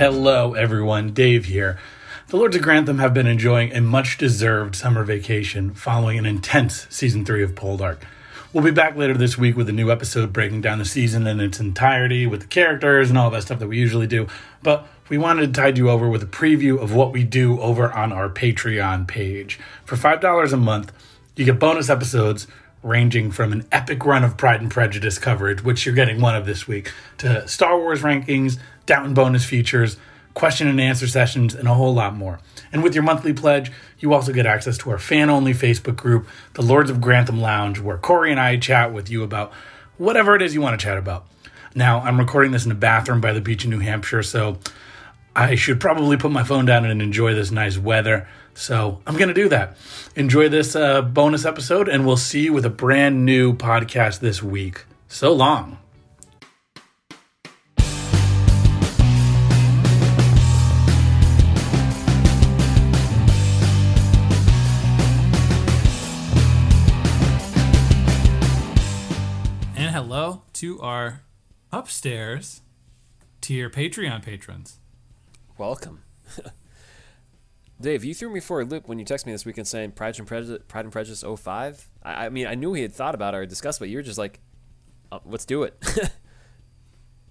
Hello, everyone. Dave here. The Lords of Grantham have been enjoying a much deserved summer vacation following an intense season three of Poldark. We'll be back later this week with a new episode breaking down the season in its entirety with the characters and all that stuff that we usually do. But we wanted to tide you over with a preview of what we do over on our Patreon page. For $5 a month, you get bonus episodes ranging from an epic run of Pride and Prejudice coverage, which you're getting one of this week, to Star Wars rankings, Downton bonus features, question and answer sessions, and a whole lot more. And with your monthly pledge, you also get access to our fan only Facebook group, the Lords of Grantham Lounge, where Corey and I chat with you about whatever it is you want to chat about. Now, I'm recording this in a bathroom by the beach in New Hampshire, so I should probably put my phone down and enjoy this nice weather. So I'm going to do that. Enjoy this uh, bonus episode, and we'll see you with a brand new podcast this week. So long. And hello to our upstairs tier Patreon patrons. Welcome. Dave, you threw me for a loop when you texted me this weekend saying Pride and Prejudice, Pride and Prejudice 05. I, I mean, I knew he had thought about it or discussed, but you were just like, uh, let's do it.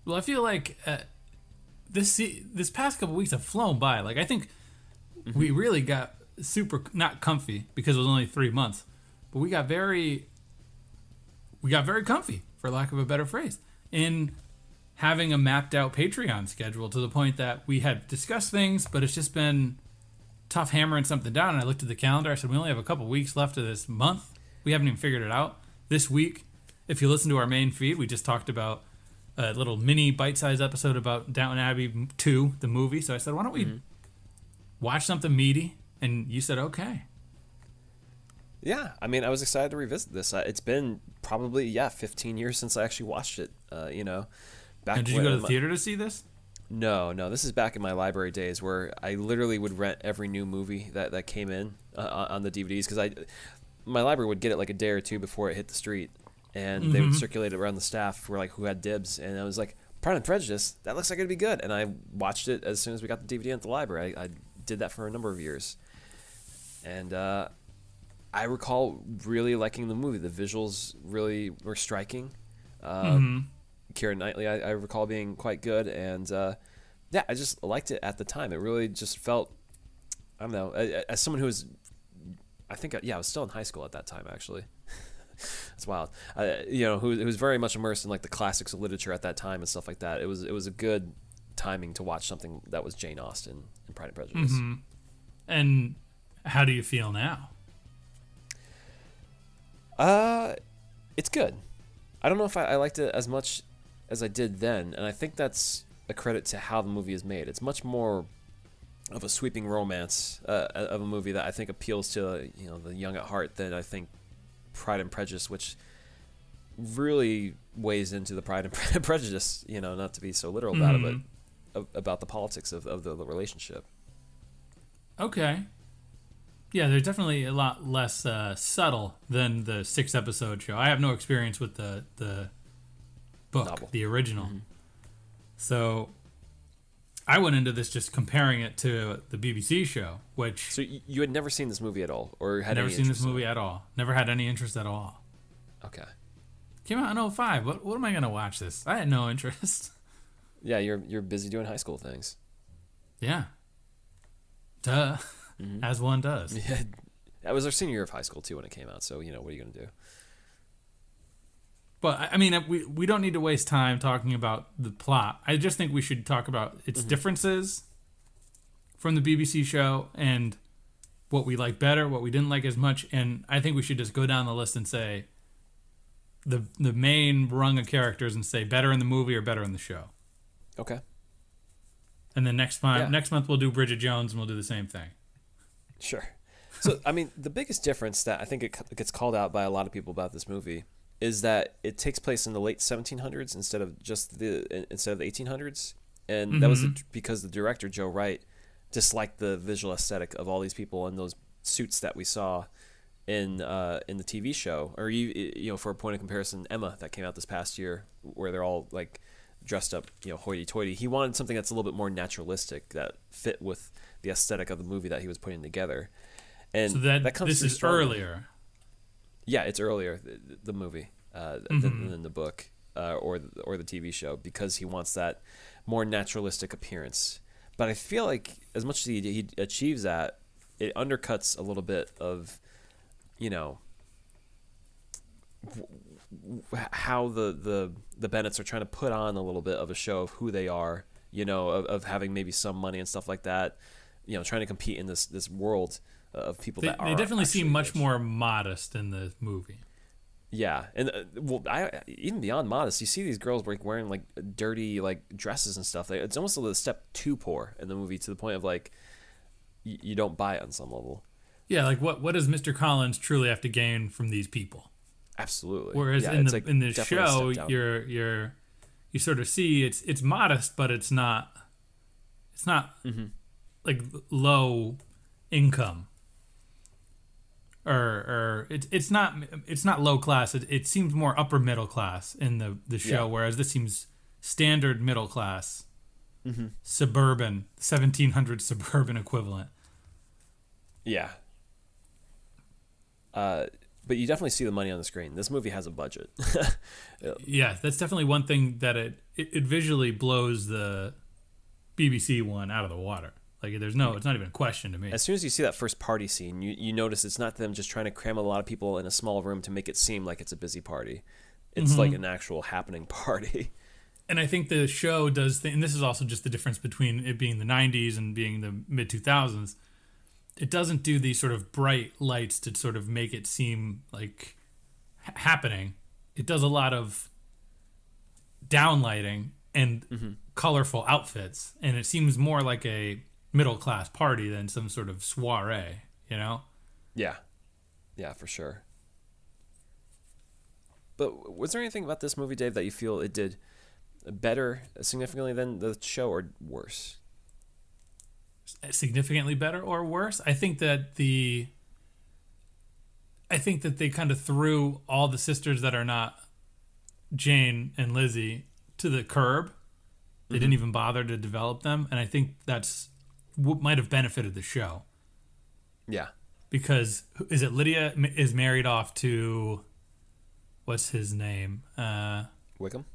Well, I feel like uh, this this past couple weeks have flown by. Like I think we really got super not comfy because it was only three months, but we got very we got very comfy for lack of a better phrase in having a mapped out Patreon schedule to the point that we had discussed things, but it's just been tough hammering something down. And I looked at the calendar. I said we only have a couple weeks left of this month. We haven't even figured it out. This week, if you listen to our main feed, we just talked about a little mini bite-sized episode about Downton Abbey 2, the movie. So I said, why don't we watch something meaty? And you said, okay. yeah, I mean, I was excited to revisit this. It's been probably, yeah, 15 years since I actually watched it, uh, you know. Back And did you go to the theater to see this? No, no. This is back in my library days where I literally would rent every new movie that, that came in uh, on the DVDs because I, my library would get it like a day or two before it hit the street, and they would circulate it around the staff for like who had dibs, and I was like Pride and Prejudice. That looks like it'd be good, and I watched it as soon as we got the DVD at the library. I, I did that for a number of years, and uh, I recall really liking the movie. The visuals really were striking. Um, Keira Knightley, I, I recall being quite good, and uh, yeah, I just liked it at the time. It really just felt, I don't know, as someone who was, I think, yeah, I was still in high school at that time actually. That's wild. Uh, you know, who, who was very much immersed in like the classics of literature at that time and stuff like that. It was it was a good timing to watch something that was Jane Austen and Pride and Prejudice. And how do you feel now? Uh, it's good. I don't know if I, I liked it as much as I did then, and I think that's a credit to how the movie is made. It's much more of a sweeping romance uh, of a movie that I think appeals to you know the young at heart than I think Pride and Prejudice, which really weighs into the Pride and Pre- Prejudice. You know, not to be so literal about it, but about the politics of, of the relationship. Okay. Yeah, they're definitely a lot less uh, subtle than the six episode show. I have no experience with the the book, Novel. the original. Mm-hmm. So I went into this just comparing it to the BBC show, which So you had never seen this movie at all, or had never seen this movie at all. Never had any interest at all. Okay. Came out in 05. What, what am I going to watch this? I had no interest. Yeah, you're you're busy doing high school things. yeah. Duh. Mm-hmm. As one does. Yeah, that was our senior year of high school too when it came out. So you know, what are you gonna do? But I mean, we we don't need to waste time talking about the plot. I just think we should talk about its mm-hmm. differences from the BBC show and what we like better, what we didn't like as much, and I think we should just go down the list and say the the main rung of characters and say better in the movie or better in the show. Okay, And then next month, Yeah. next month we'll do Bridget Jones and we'll do the same thing. sure. So I mean, the biggest difference that I think it gets called out by a lot of people about this movie is that it takes place in the late 1700s instead of just the instead of the 1800s, and that was the, because the director Joe Wright disliked the visual aesthetic of all these people in those suits that we saw in uh, in the TV show, or you you know for a point of comparison, Emma that came out this past year, where they're all like dressed up, you know, hoity-toity. He wanted something that's a little bit more naturalistic that fit with the aesthetic of the movie that he was putting together. And So that, that comes this is strongly. earlier. Yeah, it's earlier the, the movie uh, Mm-hmm. than, than the book uh, or the, or the TV show because he wants that more naturalistic appearance. But I feel like as much as he, he achieves that, it undercuts a little bit of, you know, how the, the the Bennets are trying to put on a little bit of a show of who they are. You know, of, of having maybe some money and stuff like that. You know, trying to compete in this this world of people They, that they definitely seem much rich. more modest in the movie. Yeah, and uh, well, I even beyond modest, you see these girls like wearing like dirty like dresses and stuff. It's almost a little step too poor in the movie to the point of like y- you don't buy it on some level. Yeah, like what what does Mr. Collins truly have to gain from these people? Absolutely. Whereas Yeah, in the like, in the definitely a step show, you're you're you sort of see it's it's modest, but it's not it's not Mm-hmm. like low income or or it's it's not it's not low class. It, it seems more upper middle class in the the show, Yeah. whereas this seems standard middle class, Mm-hmm. suburban, seventeen hundred suburban equivalent. yeah. Uh, but you definitely see the money on the screen. This movie has a budget. Yeah, that's definitely one thing that it, it it visually blows the BBC one out of the water. Like there's no, it's not even a question to me. as soon as you see that first party scene, you, you notice it's not them just trying to cram a lot of people in a small room to make it seem like it's a busy party. It's Mm-hmm. like an actual happening party. And I think the show does, th- and this is also just the difference between it being the '90s and being the mid 2000s. It doesn't do these sort of bright lights to sort of make it seem like ha- happening. It does a lot of downlighting and colorful outfits, and it seems more like a middle class party than some sort of soiree. You know? Yeah. Yeah, for sure. But was there anything about this movie, Dave, that you feel it did better significantly than the show or worse? Eh, significantly better or worse. I think that the I think that they kind of threw all the sisters that are not Jane and Lizzie to the curb. They didn't mm-hmm. even bother to develop them, and I think that's might have benefited the show Yeah. because is it Lydia is married off to what's his name uh, Wickham?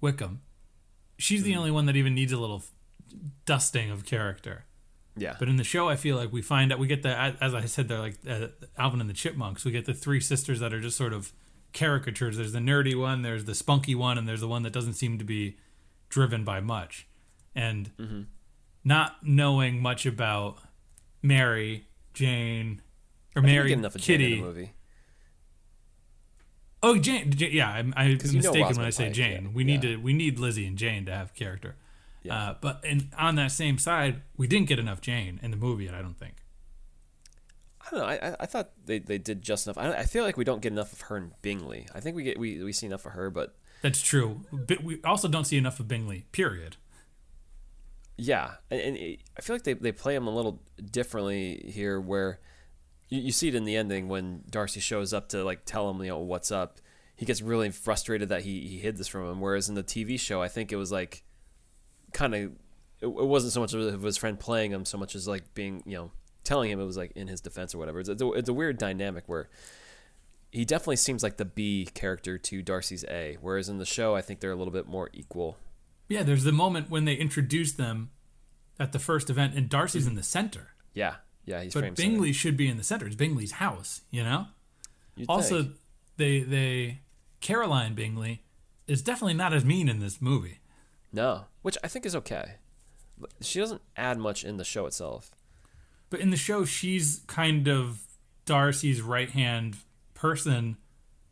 Wickham. She's the only one that even needs a little dusting of character. Yeah. But in the show, I feel like we find out we get the as I said, they're like uh, Alvin and the Chipmunks. We get the three sisters that are just sort of caricatures. There's the nerdy one, there's the spunky one, and there's the one that doesn't seem to be driven by much. And Mm-hmm. Not knowing much about Mary, Jane, or I Mary, get enough of Jane Kitty. movie. Oh, Jane. J- yeah, I'm, I'm 'Cause you know mistaken when I say Pike, Jane. yeah, we need yeah. to we need Lizzie and Jane to have character. Yeah. Uh, but and on that same side, we didn't get enough Jane in the movie. I don't think. I don't know. I, I, I thought they, they did just enough. I, I feel like we don't get enough of her in Bingley. I think we get we, we see enough of her, but That's true. But we also don't see enough of Bingley. Period. Yeah, and, and it- I feel like they, they play him a little differently here, where you, you see it in the ending when Darcy shows up to like tell him you know what's up. He gets really frustrated that he, he hid this from him. Whereas in the TV show, I think it was like kind of it, it wasn't so much of his friend playing him, so much as like being you know telling him it was like in his defense or whatever. It's, it's, a, it's a weird dynamic where he definitely seems like the B character to Darcy's A, whereas in the show, I think they're a little bit more equal. Yeah, there's the moment when they introduce them at the first event, and Darcy's in the center. Yeah, yeah, he's But framed center. Bingley should be in the center. It's Bingley's house, you know. You'd Also, think. they they Caroline Bingley is definitely not as mean in this movie. No, which I think is okay. But She doesn't add much in the show itself. But in the show, she's kind of Darcy's right hand person,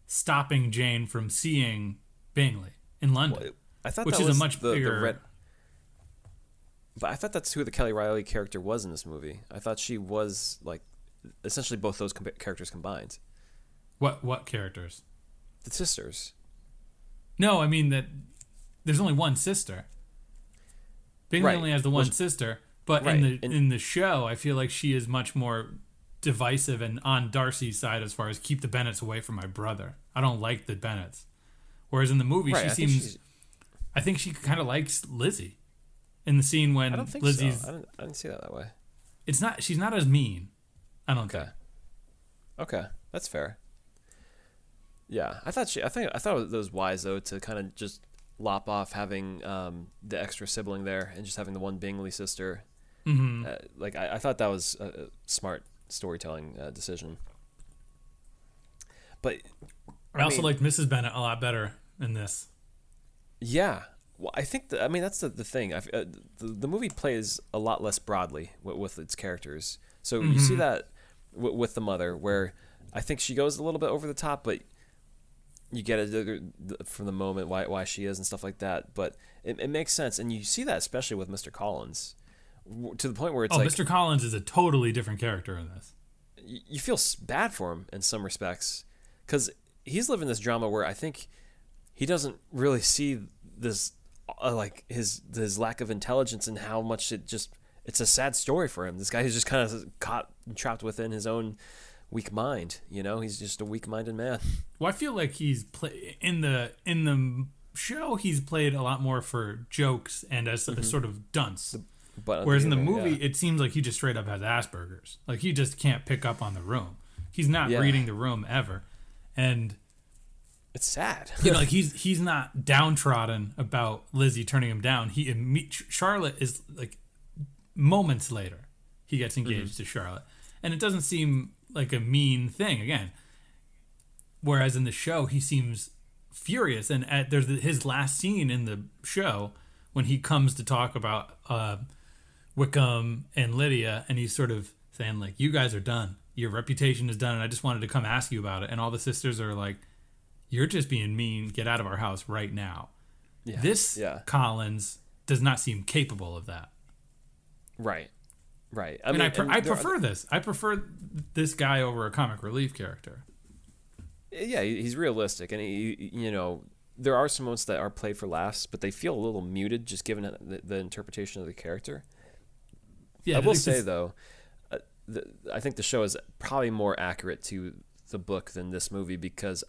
stopping Jane from seeing Bingley in London. I thought Which that is a was much the, bigger- the red. But I thought that's who the Kelly Reilly character was in this movie. I thought she was like essentially both those com- characters combined. What what characters? The sisters. No, I mean that there's only one sister. Bingley Right. only has the one sister, but right, in the and- in the show, I feel like she is much more divisive and on Darcy's side as far as keep the Bennets away from my brother. I don't like the Bennets. Whereas in the movie, Right. she I seems I think she kind of likes Lizzie in the scene when I don't think Lizzie's. so. I didn't, I didn't see that that way. It's not. She's not as mean. I don't Okay. think. Okay, that's fair. Yeah, I thought she. I think I thought it was wise though to kind of just lop off having um, the extra sibling there and just having the one Bingley sister. hmm Uh, like I, I thought that was a, smart storytelling uh, decision. But I, also mean- liked Mrs. Bennet a lot better in this. Yeah. Well, I think the, I mean that's the, the thing. I, uh, the, the movie plays a lot less broadly with, with its characters. So you see that w- with the mother, where I think she goes a little bit over the top, but you get it from the moment why why she is and stuff like that. But it, it makes sense, and you see that especially with Mr. Collins, to the point where it's oh, like Mr. Collins is a totally different character in this. you feel bad for him in some respects because he's living this drama where I think he doesn't really see this uh, like his his lack of intelligence and how much it just it's a sad story for him. This guy who's just kind of caught and trapped within his own weak mind. You know, he's just a weak-minded man. Well, I feel like he's play in the in the show. He's played a lot more for jokes and as a sort of dunce. But Whereas in the movie, yeah. it seems like he just straight up has Asperger's. Like he just can't pick up on the room. He's not Yeah. reading the room ever, and it's sad. you know, like he's he's not downtrodden about Lizzie turning him down. He imme- Charlotte is like moments later he gets engaged to Charlotte, and it doesn't seem like a mean thing again. Whereas in the show, he seems furious, and at there's the, his last scene in the show when he comes to talk about uh, Wickham and Lydia, and he's sort of saying like, "You guys are done. Your reputation is done, and I just wanted to come ask you about it." And all the sisters are like, "You're just being mean. Get out of our house right now." yeah. This yeah, Collins does not seem capable of that. right, right. I mean, I, pre- I there are- prefer this. I prefer this guy over a comic relief character. yeah, he's realistic, and he, you know, there are some moments that are played for laughs, but they feel a little muted, just given the, the interpretation of the character. Yeah, I will say though, uh, the, I think the show is probably more accurate to the book than this movie because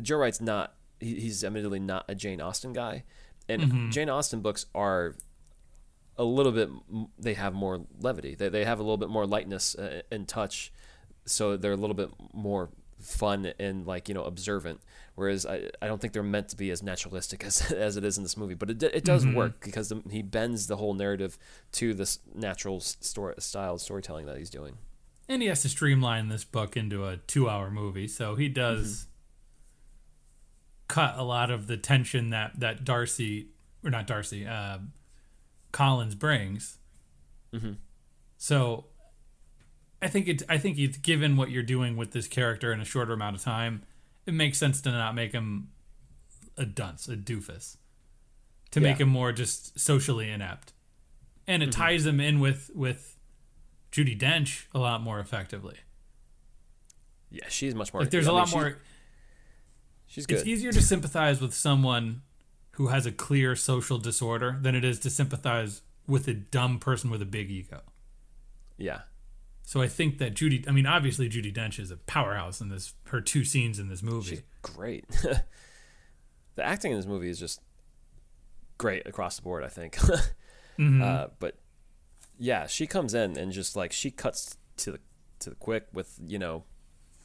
Joe Wright's not. He, he's admittedly not a Jane Austen guy, and Mm-hmm. Jane Austen books are a little bit they have more levity. They they have a little bit more lightness uh, and touch, so they're a little bit more fun and like you know observant. Whereas I, I don't think they're meant to be as naturalistic as, as it is in this movie. But it, it does work because the, he bends the whole narrative to this natural story style storytelling that he's doing. And he has to streamline this book into a two-hour movie, so he does cut a lot of the tension that that Darcy or not Darcy, uh, Collins brings. So, I think it's I think it's given what you're doing with this character in a shorter amount of time, it makes sense to not make him a dunce, a doofus, to make him more just socially inept, and it ties him in with with Judi Dench a lot more effectively. yeah she's much more Like there's I a mean, lot more. She's good It's easier to sympathize with someone who has a clear social disorder than it is to sympathize with a dumb person with a big ego. yeah So I think that Judi, I mean, obviously Judi Dench is a powerhouse in this. Her two scenes in this movie. she's great the acting in this movie is just great across the board i think Mm-hmm. uh, but yeah she comes in and just like she cuts to the to the quick with you know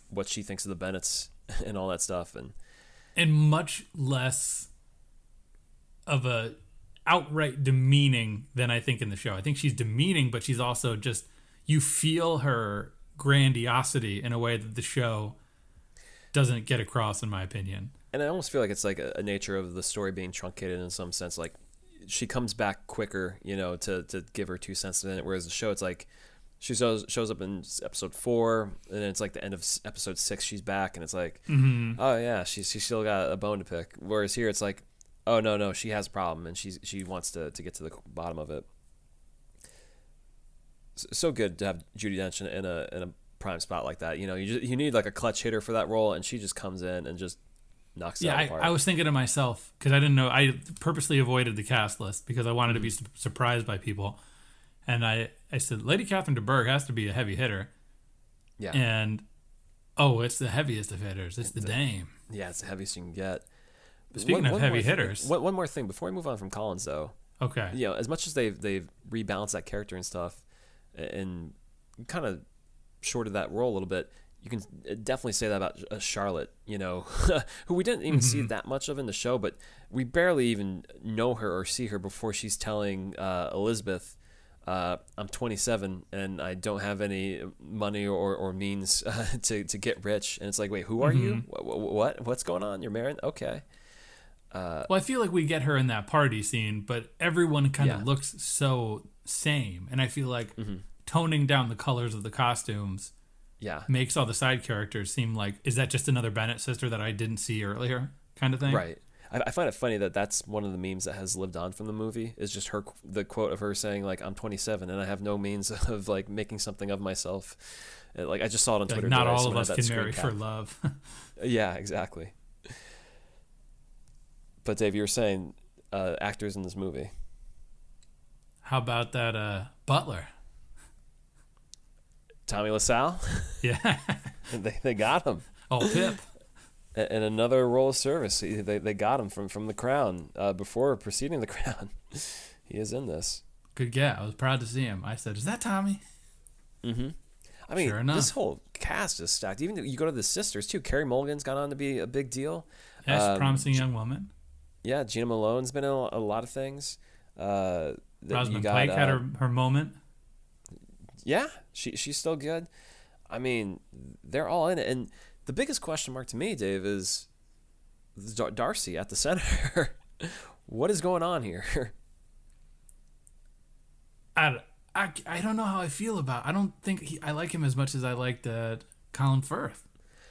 what she thinks of the bennets and all that stuff and and much less of a outright demeaning than I think in the show. I think she's demeaning, but she's also just you feel her grandiosity in a way that the show doesn't get across, in my opinion. and I almost feel like it's like a, a nature of the story being truncated in some sense. Like she comes back quicker, you know, to, to give her two cents in it. Whereas the show, it's like she shows shows up in episode four, and then it's like the end of episode six, she's back, and it's like, oh yeah, she's she still got a bone to pick. Whereas here, it's like, oh no no, she has a problem, and she's she wants to to get to the bottom of it. So good to have Judi Dench in, in a in a prime spot like that. You know, you just, you need like a clutch hitter for that role, and she just comes in and just knocks it Yeah, out I. I was thinking to myself because I didn't know. I purposely avoided the cast list because I wanted to be Mm-hmm. su- surprised by people, and I I said Lady Catherine de Bourgh has to be a heavy hitter, yeah, and oh, it's the heaviest of hitters. It's the Dame. yeah, it's the heaviest you can get. Speaking of heavy more thing- hitters. one, one more thing before we move on from Collins, though. Okay. You know, as much as they've they've rebalanced that character and stuff, and kind of shorted that role a little bit, you can definitely say that about uh, Charlotte. You know, who we didn't even see that much of in the show, but we barely even know her or see her before she's telling uh, Elizabeth. Uh, I'm 27 and I don't have any money or, or means uh, to, to get rich. And it's like, wait, who are you? What, what? What's going on? You're married? Okay. Well, I feel like we get her in that party scene, but everyone kind of Yeah. looks so same, and I feel like Mm-hmm. toning down the colors of the costumes Yeah. makes all the side characters seem like is that just another Bennet sister that I didn't see earlier, kind of thing. Right. I, I find it funny that that's one of the memes that has lived on from the movie is just her the quote of her saying like I'm 27 and I have no means of like making something of myself. Like I just saw it on Like Twitter. not all of us can marry cap. for love. Yeah, exactly. But Dave, you were saying uh, actors in this movie. How about that uh, Butler? Tommy Lascelles, Yeah. they, they got him. Oh, Pip. And another role of service. He- They, they got him from, from the crown uh, before preceding the crown. he is in this. Good get. I was proud to see him. I said, "Is that Tommy?" Mm-hmm. I mean, Sure this whole cast is stacked. Even you go to the sisters too. Carey Mulligan's gone on to be a big deal. Yes, Um, promising young woman. Yeah, Jena Malone's been in a, lot of things. Uh, Rosamund got, Pike had uh, her, her moment. Yeah, she she's still good. I mean, they're all in it. And the biggest question mark to me, Dave, is Dar- Darcy at the center. what is going on here? I, I, I don't know how I feel about. I don't think he, I like him as much as I liked uh, Colin Firth.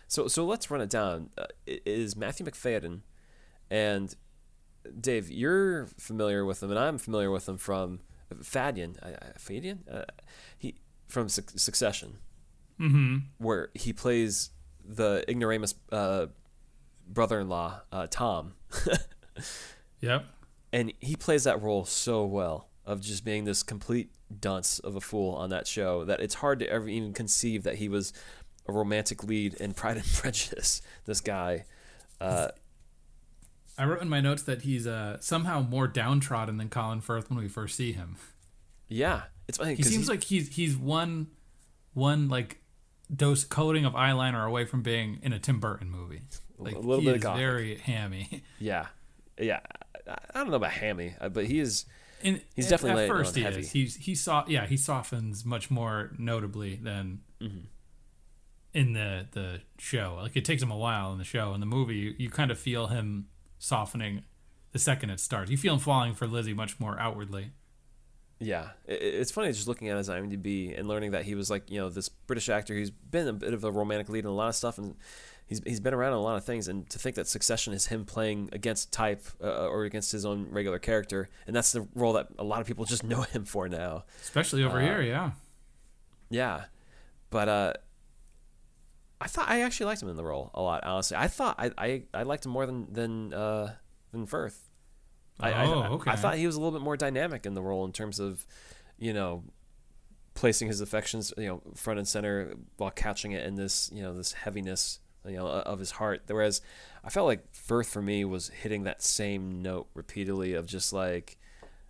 So so let's run it down. Uh, it is Matthew Macfadyen and Dave? You're familiar with him, and I'm familiar with him from Fadian. I, I, Fadian? Uh, he from Suc Succession, Mm-hmm. where he plays the ignoramus uh, brother-in-law uh, Tom, Yep. and he plays that role so well of just being this complete dunce of a fool on that show that it's hard to ever even conceive that he was a romantic lead in Pride and Prejudice. This guy. Uh, I wrote in my notes that he's uh, somehow more downtrodden than Colin Firth when we first see him. Yeah, it's funny He seems like he's he's one one like dose coating of eyeliner away from being in a Tim Burton movie. Like A little bit of Gothic. very hammy. yeah, yeah. I, don't know about hammy, uh, but he is. He's at- definitely at first he heavy. is. He's he saw yeah he softens much more notably than Mm-hmm. in the the show. Like it takes him a while in the show. In the movie, you, you kind of feel him softening the second it starts. You feel him falling for Lizzie much more outwardly. Yeah, it's funny just looking at his IMDb and learning that he was like you know this British actor who's been a bit of a romantic lead in a lot of stuff, and he's he's been around in a lot of things. And to think that Succession is him playing against type uh, or against his own regular character, and that's the role that a lot of people just know him for now. Especially over Uh, here, yeah. Yeah, but uh, I thought I actually liked him in the role a lot. Honestly, I thought I I, I liked him more than than uh, than Firth. I, I- Oh, I, okay. I thought he was a little bit more dynamic in the role in terms of, you know, placing his affections, you know, front and center while couching it in this, you know, this heaviness, you know, of his heart. Whereas I felt like Firth for me was hitting that same note repeatedly of just like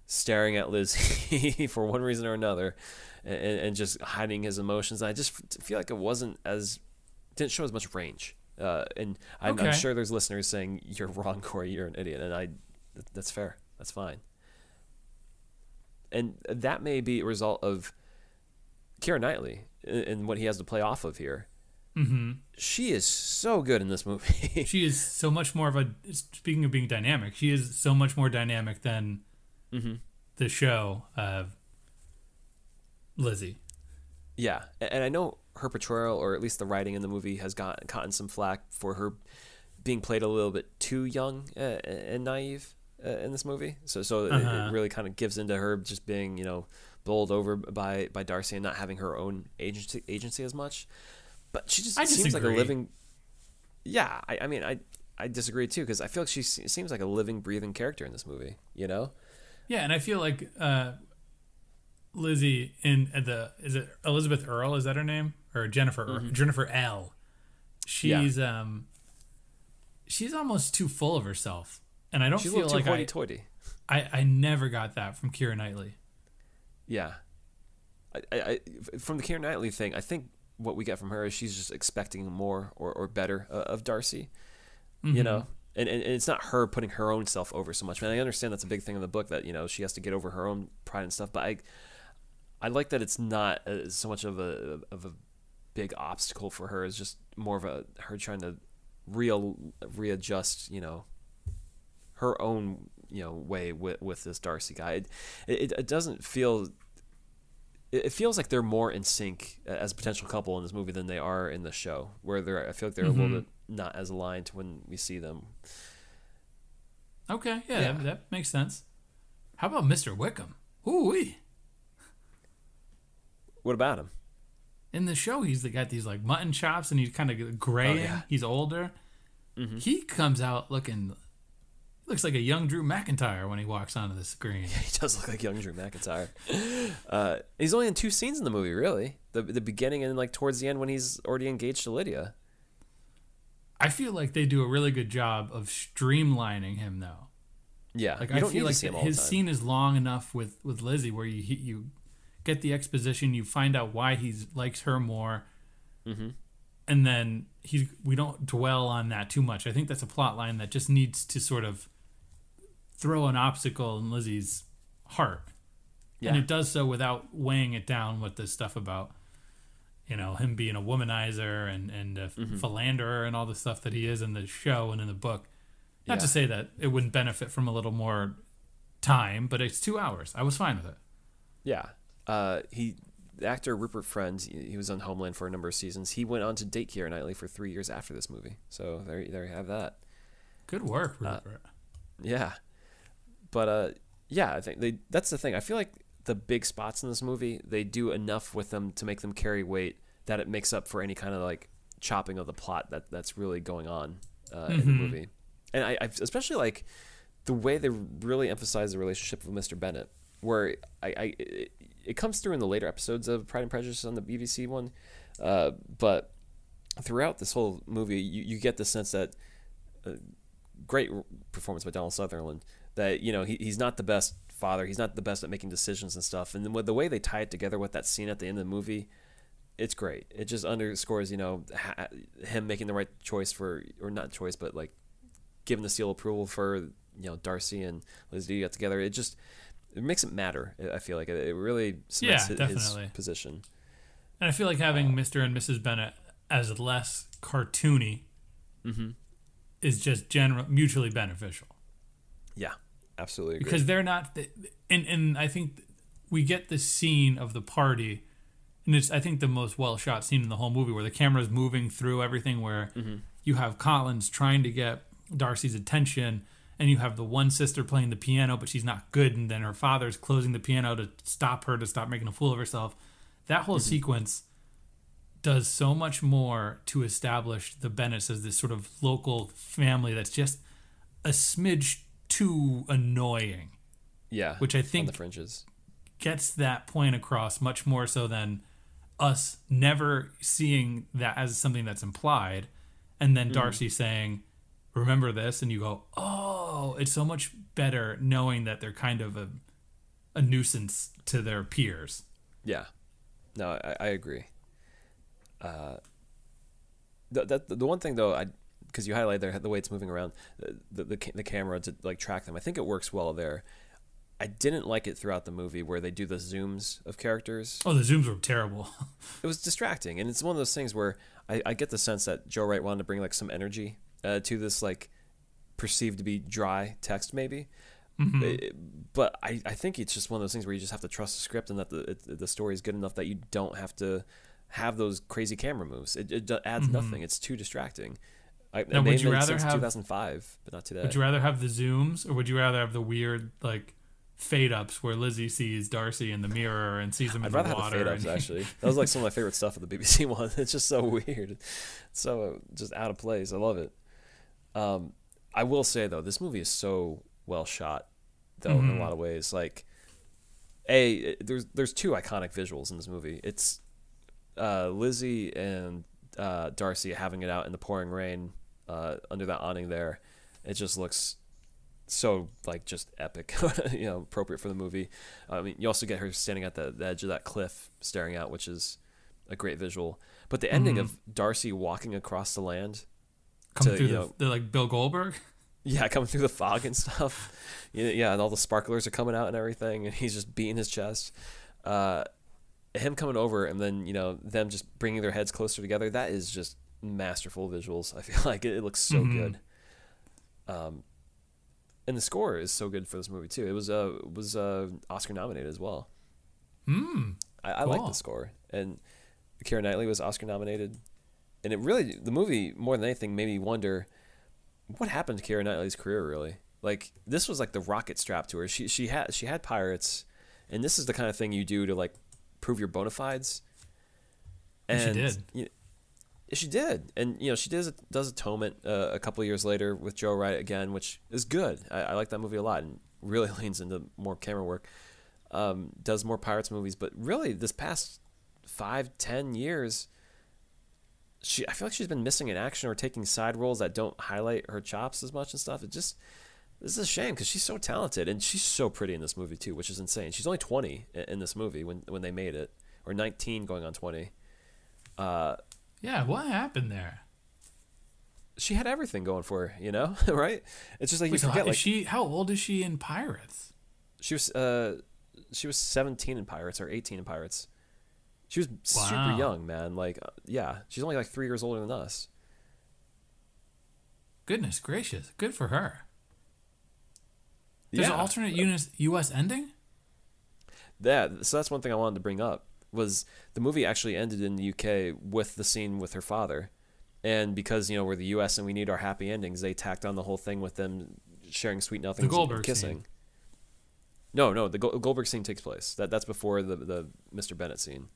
staring at Lizzie for one reason or another, and, and just hiding his emotions. I just feel like it wasn't as didn't show as much range. Uh, and I'm, I'm sure there's listeners saying you're wrong, Corey. You're an idiot, and I that's fair. That's fine. And that may be a result of Keira Knightley and what he has to play off of here. hmm She is so good in this movie. She is so much more of a. Speaking of being dynamic, she is so much more dynamic than mm-hmm. the show of Lizzie. Yeah, and I know her portrayal, or at least the writing in the movie, has got gotten some flack for her being played a little bit too young uh, and naive uh, in this movie. So, so it- Uh-huh. it really kind of gives into her just being, you know, bowled over by by Darcy and not having her own agency agency as much. But she just I seems like a living. Yeah, I, I mean, I I disagree too because I feel like she seems like a living, breathing character in this movie. You know? Yeah, and I feel like uh, Lizzie in the is it Elizabeth Earl? Is that her name or Jennifer Earl- Jennifer L? She's um she's almost too full of herself and I don't She's feel like I, hoity-toity. I I never got that from Keira Knightley. Yeah. I, I, I, from the Keira Knightley thing, I think what we get from her is she's just expecting more or, or better uh, of Darcy. You know, and, and, and it's not her putting her own self over so much. Man, I understand that's a big thing in the book that you know she has to get over her own pride and stuff. But I, I like that it's not uh, so much of a of a big obstacle for her. It's just more of a her trying to real readjust. You know, her own you know way with with this Darcy guy. It it, it doesn't feel. It feels like they're more in sync as a potential couple in this movie than they are in the show, where they're. I feel like they're a little mm-hmm. bit not as aligned when we see them. Okay, yeah, Yeah. That, that makes sense. How about Mr. Wickham? Ooh wee. What about him? In the show, he's got these like mutton chops, and he's kind of gray. Oh, yeah. He's older. Mm-hmm. He comes out looking looks like a young Drew McIntyre when he walks onto the screen. Yeah, He does look like young Drew McIntyre. Uh, he's only in two scenes in the movie, really. The the beginning and like towards the end when he's already engaged to Lydia. I feel like they do a really good job of streamlining him, though. Yeah, Like you I don't feel need like to see him his time. scene is long enough with with Lizzie where you you get the exposition, you find out why he likes her more, Mm-hmm. and then he we don't dwell on that too much. I think that's a plot line that just needs to sort of throw an obstacle in Lizzie's heart, and it does so without weighing it down with this stuff about you know him being a womanizer and and a Mm-hmm. philanderer and all the stuff that he is in the show and in the book. Not to say that it wouldn't benefit from a little more time, but it's two hours. I was fine with it. Yeah. Uh, he, the actor Rupert Friend, he was on Homeland for a number of seasons. He went on to date Keira Knightley for three years after this movie. So there, there you have that. Good work, Uh, Rupert. Yeah. But uh, yeah, I think they. That's the thing. I feel like the big spots in this movie, they do enough with them to make them carry weight that it makes up for any kind of like chopping of the plot that that's really going on uh, in the movie. And I, I especially like the way they really emphasize the relationship with Mr. Bennet, where I, I it, it comes through in the later episodes of Pride and Prejudice on the BBC one, uh, but throughout this whole movie, you, you get the sense that uh, great performance by Donald Sutherland. That you know he, he's not the best father. He's not the best at making decisions and stuff. And then with the way they tie it together with that scene at the end of the movie, it's great. It just underscores you know ha- him making the right choice for or not choice, but like giving the seal approval for you know Darcy and Liz to get together. It just it makes it matter. I feel like it, really cements Yeah, hi- his definitely. position. And I feel like having Mr. and Mrs. Bennet as less cartoony Mm-hmm. is just general mutually beneficial Yeah, absolutely. Agree. because they're not. The, and and I think we get the scene of the party, and it's I think the most well shot scene in the whole movie where the camera's moving through everything where mm-hmm. you have Collins trying to get Darcy's attention. And you have the one sister playing the piano, but she's not good. And then her father's closing the piano to stop her to stop making a fool of herself. That whole mm-hmm. sequence does so much more to establish the Bennets as this sort of local family that's just a smidge too annoying, yeah, which I think the fringes. gets that point across much more so than us never seeing that as something that's implied and then Darcy saying, Remember this? And you go, Oh, it's so much better knowing that they're kind of a, a nuisance to their peers. Yeah, no, I, I agree. Uh, the, that the one thing though, I because you highlight there the way it's moving around the, the the camera to like track them. I think it works well there. I didn't like it throughout the movie where they do the zooms of characters. Oh, the zooms were terrible. It was distracting, and it's one of those things where I, I get the sense that Joe Wright wanted to bring like some energy uh, to this like perceived to be dry text maybe. It- but I, I think it's just one of those things where you just have to trust the script and that the it, the story is good enough that you don't have to have those crazy camera moves. It, it adds nothing. It's too distracting. I, Now, would you rather have- 2005, but not today. Would you rather have the zooms or would you rather have the weird like fade ups where Lizzie sees Darcy in the mirror and sees him in I'd the rather have water? the fade ups actually. That was like some of my favorite stuff of the BBC one. It's just so weird, It's so uh, just out of place. I love it. Um, I will say though, this movie is so well shot, though in a lot of ways. Like, a there's there's two iconic visuals in this movie. It's uh, Lizzie and uh, Darcy having it out in the pouring rain uh, under that awning there. It just looks so like just epic, you know, appropriate for the movie. I mean, you also get her standing at the, the edge of that cliff, staring out, which is a great visual. But the ending of Darcy walking across the land, Come to, through you the, know- the like Bill Goldberg. yeah, coming through the fog and stuff, yeah, yeah, and all the sparklers are coming out and everything, and he's just beating his chest. Uh, him coming over and then you know them just bringing their heads closer together. That is just masterful visuals. I feel like it, it looks so Mhm. good. Um, and the score is so good for this movie too. It was uh was uh Oscar nominated as well. Hmm. I, I like the score, and Keira Knightley was Oscar nominated, and it really the movie more than anything made me wonder what happened to Keira Knightley's career. Really, like this was like the rocket strap to her. She she had she had pirates, and this is the kind of thing you do to like prove your bona fides. And she did. you- she did, and you know she does does Atonement uh, a couple years later with Joe Wright again, which is good. I, I like that movie a lot, and really leans into more camera work. Um, does more pirates movies, but really this past five ten years, she I feel like she's been missing in action or taking side roles that don't highlight her chops as much and stuff. It just this is a shame because she's so talented and she's so pretty in this movie too, which is insane. She's only twenty in this movie when when they made it, or nineteen going on twenty. Uh, Yeah. What happened there? she had everything going for her, you know, right? It's just like you Wait, so forget. how- Like she? How old is she in Pirates? she was, uh, she was seventeen in Pirates or eighteen in Pirates. She was super young, man. Like, uh, yeah, she's only like three years older than us. Goodness gracious. Good for her. There's yeah, an alternate US, US ending. that. So that's one thing I wanted to bring up was the movie actually ended in the UK with the scene with her father, and because you know we're the US and we need our happy endings, they tacked on the whole thing with them sharing sweet nothings and kissing. scene. No, no, the Goldberg scene takes place. That that's before the the Mr. Bennet scene.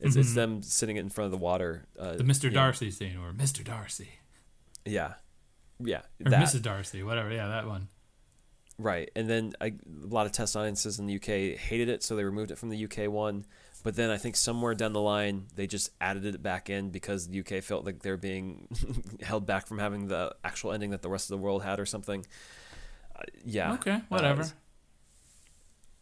It's it's Mhm. them sitting in front of the water. Uh, The Mr. you know, Darcy scene, or Mr. Darcy, Yeah, yeah, or that Mrs. Darcy, whatever. Yeah, that one. right. And then I, a lot of test audiences in the UK hated it, so they removed it from the UK one. But then I think somewhere down the line they just added it back in because the UK felt like they're being held back from having the actual ending that the rest of the world had or something. Uh, yeah. Okay, Uh, whatever.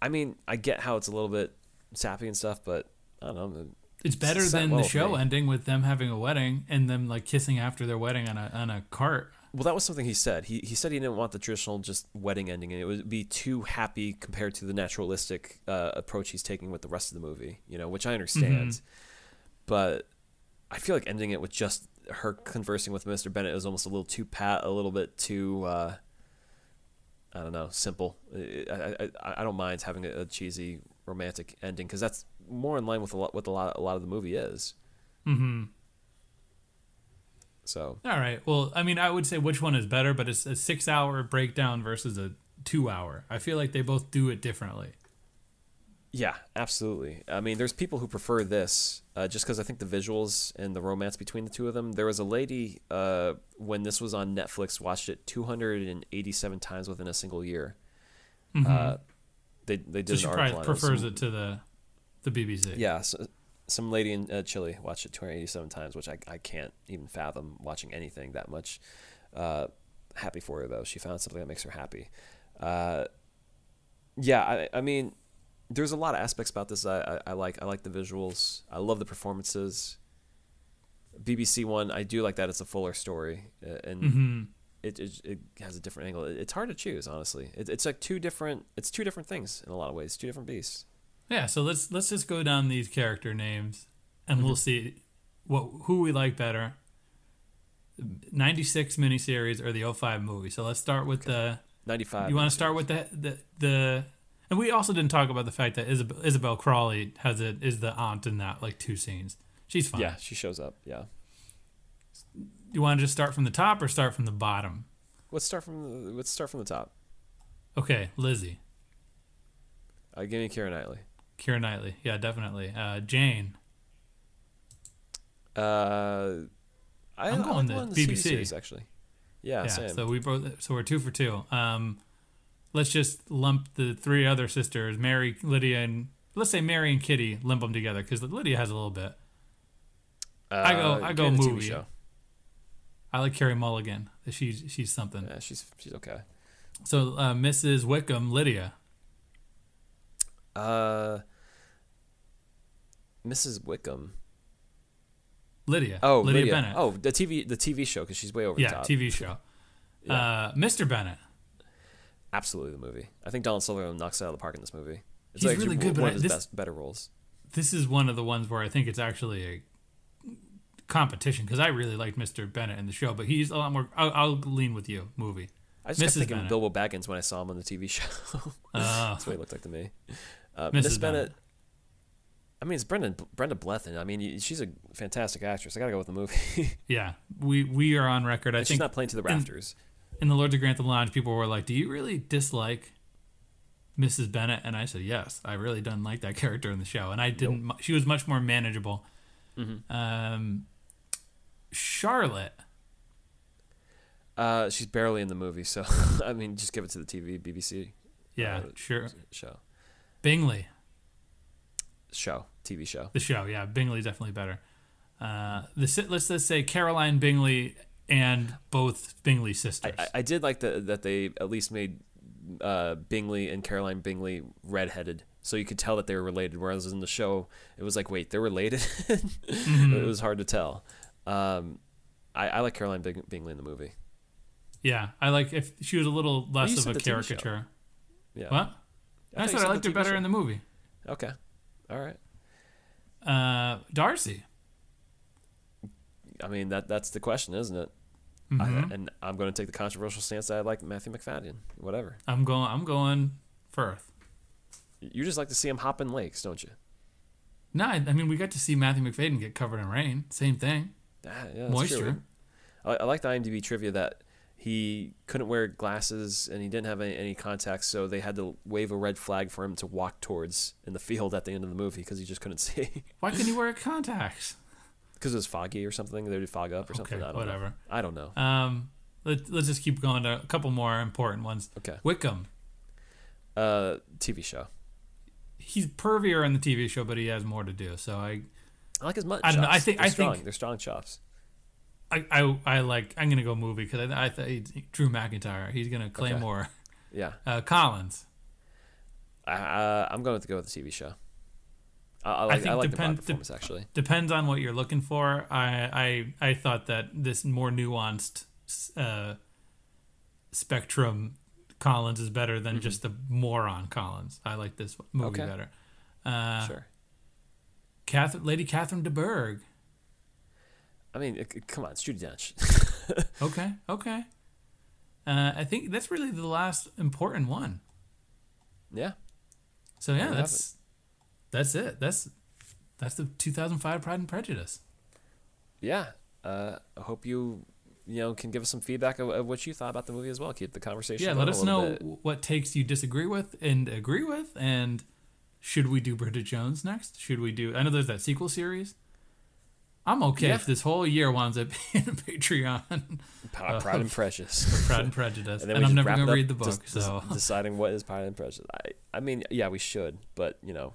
I mean, I get how it's a little bit sappy and stuff, but I don't know. It's better than well the show ending with them having a wedding and them like kissing after their wedding on a on a cart. Well, that was something he said. He he said he didn't want the traditional just wedding ending, and it would be too happy compared to the naturalistic uh, approach he's taking with the rest of the movie. You know, which I understand, Mhm. but I feel like ending it with just her conversing with Mr. Bennet is almost a little too pat, a little bit too. Uh, I don't know, simple. I I, I, I don't mind having a, a cheesy romantic ending because that's more in line with a lot what a lot a lot of the movie is. Mm-hmm. So All right. Well, I mean, I would say which one is better, but it's a six-hour breakdown versus a two-hour. I feel like they both do it differently. Yeah, absolutely. I mean, there's people who prefer this uh, just because I think the visuals and the romance between the two of them. There was a lady uh, when this was on Netflix watched it 287 times within a single year. Uh, they they did Mm-hmm. So she probably prefers it to the the BBC. Yeah, so, some lady in uh, Chile watched it 287 times, which I, I can't even fathom watching anything that much. Uh, happy for her though; she found something that makes her happy. Uh, yeah, I, I mean, there's a lot of aspects about this I, I, I like. I like the visuals. I love the performances. BBC one, I do like that it's a fuller story, uh, and hmm it, it it has a different angle. It, it's hard to choose, honestly. It, it's like two different. It's two different things in a lot of ways. Two different beasts. Yeah. So let's let's just go down these character names, and we'll see what who we like better. 96 miniseries or the 05 movie. So let's start with the. 95. You want to start with the the the. And we also didn't talk about the fact that Isabel, Isabel Crawley has it is the aunt in that like two scenes. She's fine. Yeah, she shows up. Yeah. You want to just start from the top or start from the bottom? Let's start from the, let's start from the top. Okay, Lizzie, Uh, give me Keira Knightley. Keira Knightley. Yeah, definitely. Uh, Jane. Uh, I, I'm I going like the BBC. Series actually. Yeah, yeah. same. So we both. So we're two for two. Um, let's just lump the three other sisters, Mary, Lydia, and let's say Mary and Kitty. Lump them together because Lydia has a little bit. I go- Uh, I go me the movie. I like Carey Mulligan. She's she's something. Yeah, she's she's okay. So uh, Mrs. Wickham, Lydia. Uh, Mrs. Wickham. Lydia. Oh, Lydia, Lydia. Bennet. Oh, the TV the TV show because she's way over yeah, the top. TV show. Uh, Mr. Bennet. Absolutely the movie. I think Donald Sutherland knocks it out of the park in this movie. It's He's really good, one of his this- best better roles. This is one of the ones where I think it's actually a competition because I really liked Mr. Bennet in the show, but he's a lot more. I'll, I'll lean with you. Movie. I just kept Mrs. thinking Bennet. Bilbo Baggins when I saw him on the TV show. Uh, That's what he looked like to me. Uh, Mrs. Miss Bennet. I mean, it's Brenda Brenda Blethyn. I mean, she's a fantastic actress. I gotta go with the movie. yeah, we we are on record. I And she's think not playing to the rafters. in the Lords of Grantham Lodge, people were like, "Do you really dislike Mrs. Bennet?" And I said, "Yes, I really didn't like that character in the show, and I didn't. mu She was much more manageable." Mm-hmm. Um, Charlotte, Uh, she's barely in the movie, so I mean, just give it to the TV BBC yeah, Uh, sure. show. Bingley, Show TV show. the show, yeah, Bingley definitely better. Uh, the let's just say Caroline Bingley and both Bingley sisters. I, I, did like the, that they at least made uh, Bingley and Caroline Bingley redheaded, so you could tell that they were related. Whereas in the show, it was like, wait, they're related. Mm-hmm. It was hard to tell. Um, I, I like Caroline Bing- Bingley in the movie. yeah, I like if she was a little less you of a the TV show. caracature. Yeah. What? I I, said I liked her better show. in the movie. Okay. All right. Uh, Darcy. I mean that that's the question, isn't it? Mhm. I, and I'm going to take the controversial stance that I like Matthew Macfadyen. Whatever. I'm going. I'm going Firth. You just like to see him hop in lakes, don't you? No, I, I mean we got to see Matthew Macfadyen get covered in rain. Same thing. Ah, yeah, Moisture. I, I like the IMDb trivia that he couldn't wear glasses and he didn't have any, any contacts, so they had to wave a red flag for him to walk towards in the field at the end of the movie because he just couldn't see Why couldn't he wear contacts? because it was foggy or something. They would fog up or something. Okay, I don't whatever. Know. I don't know. Um, let, let's just keep going to a couple more important ones. Okay. Wickham. Uh, TV show. He's pervier in the TV show, but he has more to do. So I, I like his mutton I don't know, chops. I think- They're I strong. think- they're strong chops. I, I, I like. I'm gonna go movie because I, I think Drew McIntyre. He's gonna Claymore. Yeah. Uh, Collins. I, uh, I'm going to go with the TV show. I, I like, I, think like depend- the performance actually. Depends on what you're looking for. I, I, I thought that this more nuanced uh, spectrum Collins is better than just the moron Collins. I like this movie Okay. better. Uh, sure. Catherine, Lady Catherine de Bourgh. I mean, it, it- come on, it's Judi Dench. Okay, okay. Uh, I think that's really the last important one. yeah. So yeah, that's that's it. That's that's the 2005 Pride and Prejudice. yeah uh, i hope you you know can give us some feedback of, of what you thought about the movie as well keep the conversation Yeah, let us know bit. what takes you disagree with and agree with, and should we do Bridget Jones next? Should we do? I know there's that sequel series. I'm okay Yeah. if this whole year winds up being a Patreon Pa- pride uh, and prejudice Pride and Prejudice, and and, I'm never gonna read the book. just so deciding what is pride and prejudice i i mean yeah we should but you know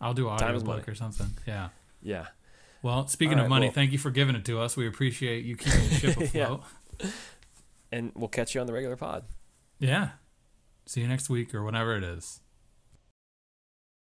I'll do Time is audio book or something. Yeah. yeah Well, speaking All of money, well- thank you for giving it to us. We appreciate you keeping the ship Yeah. afloat. and we'll catch you on the regular pod yeah. See you next week or whenever it is.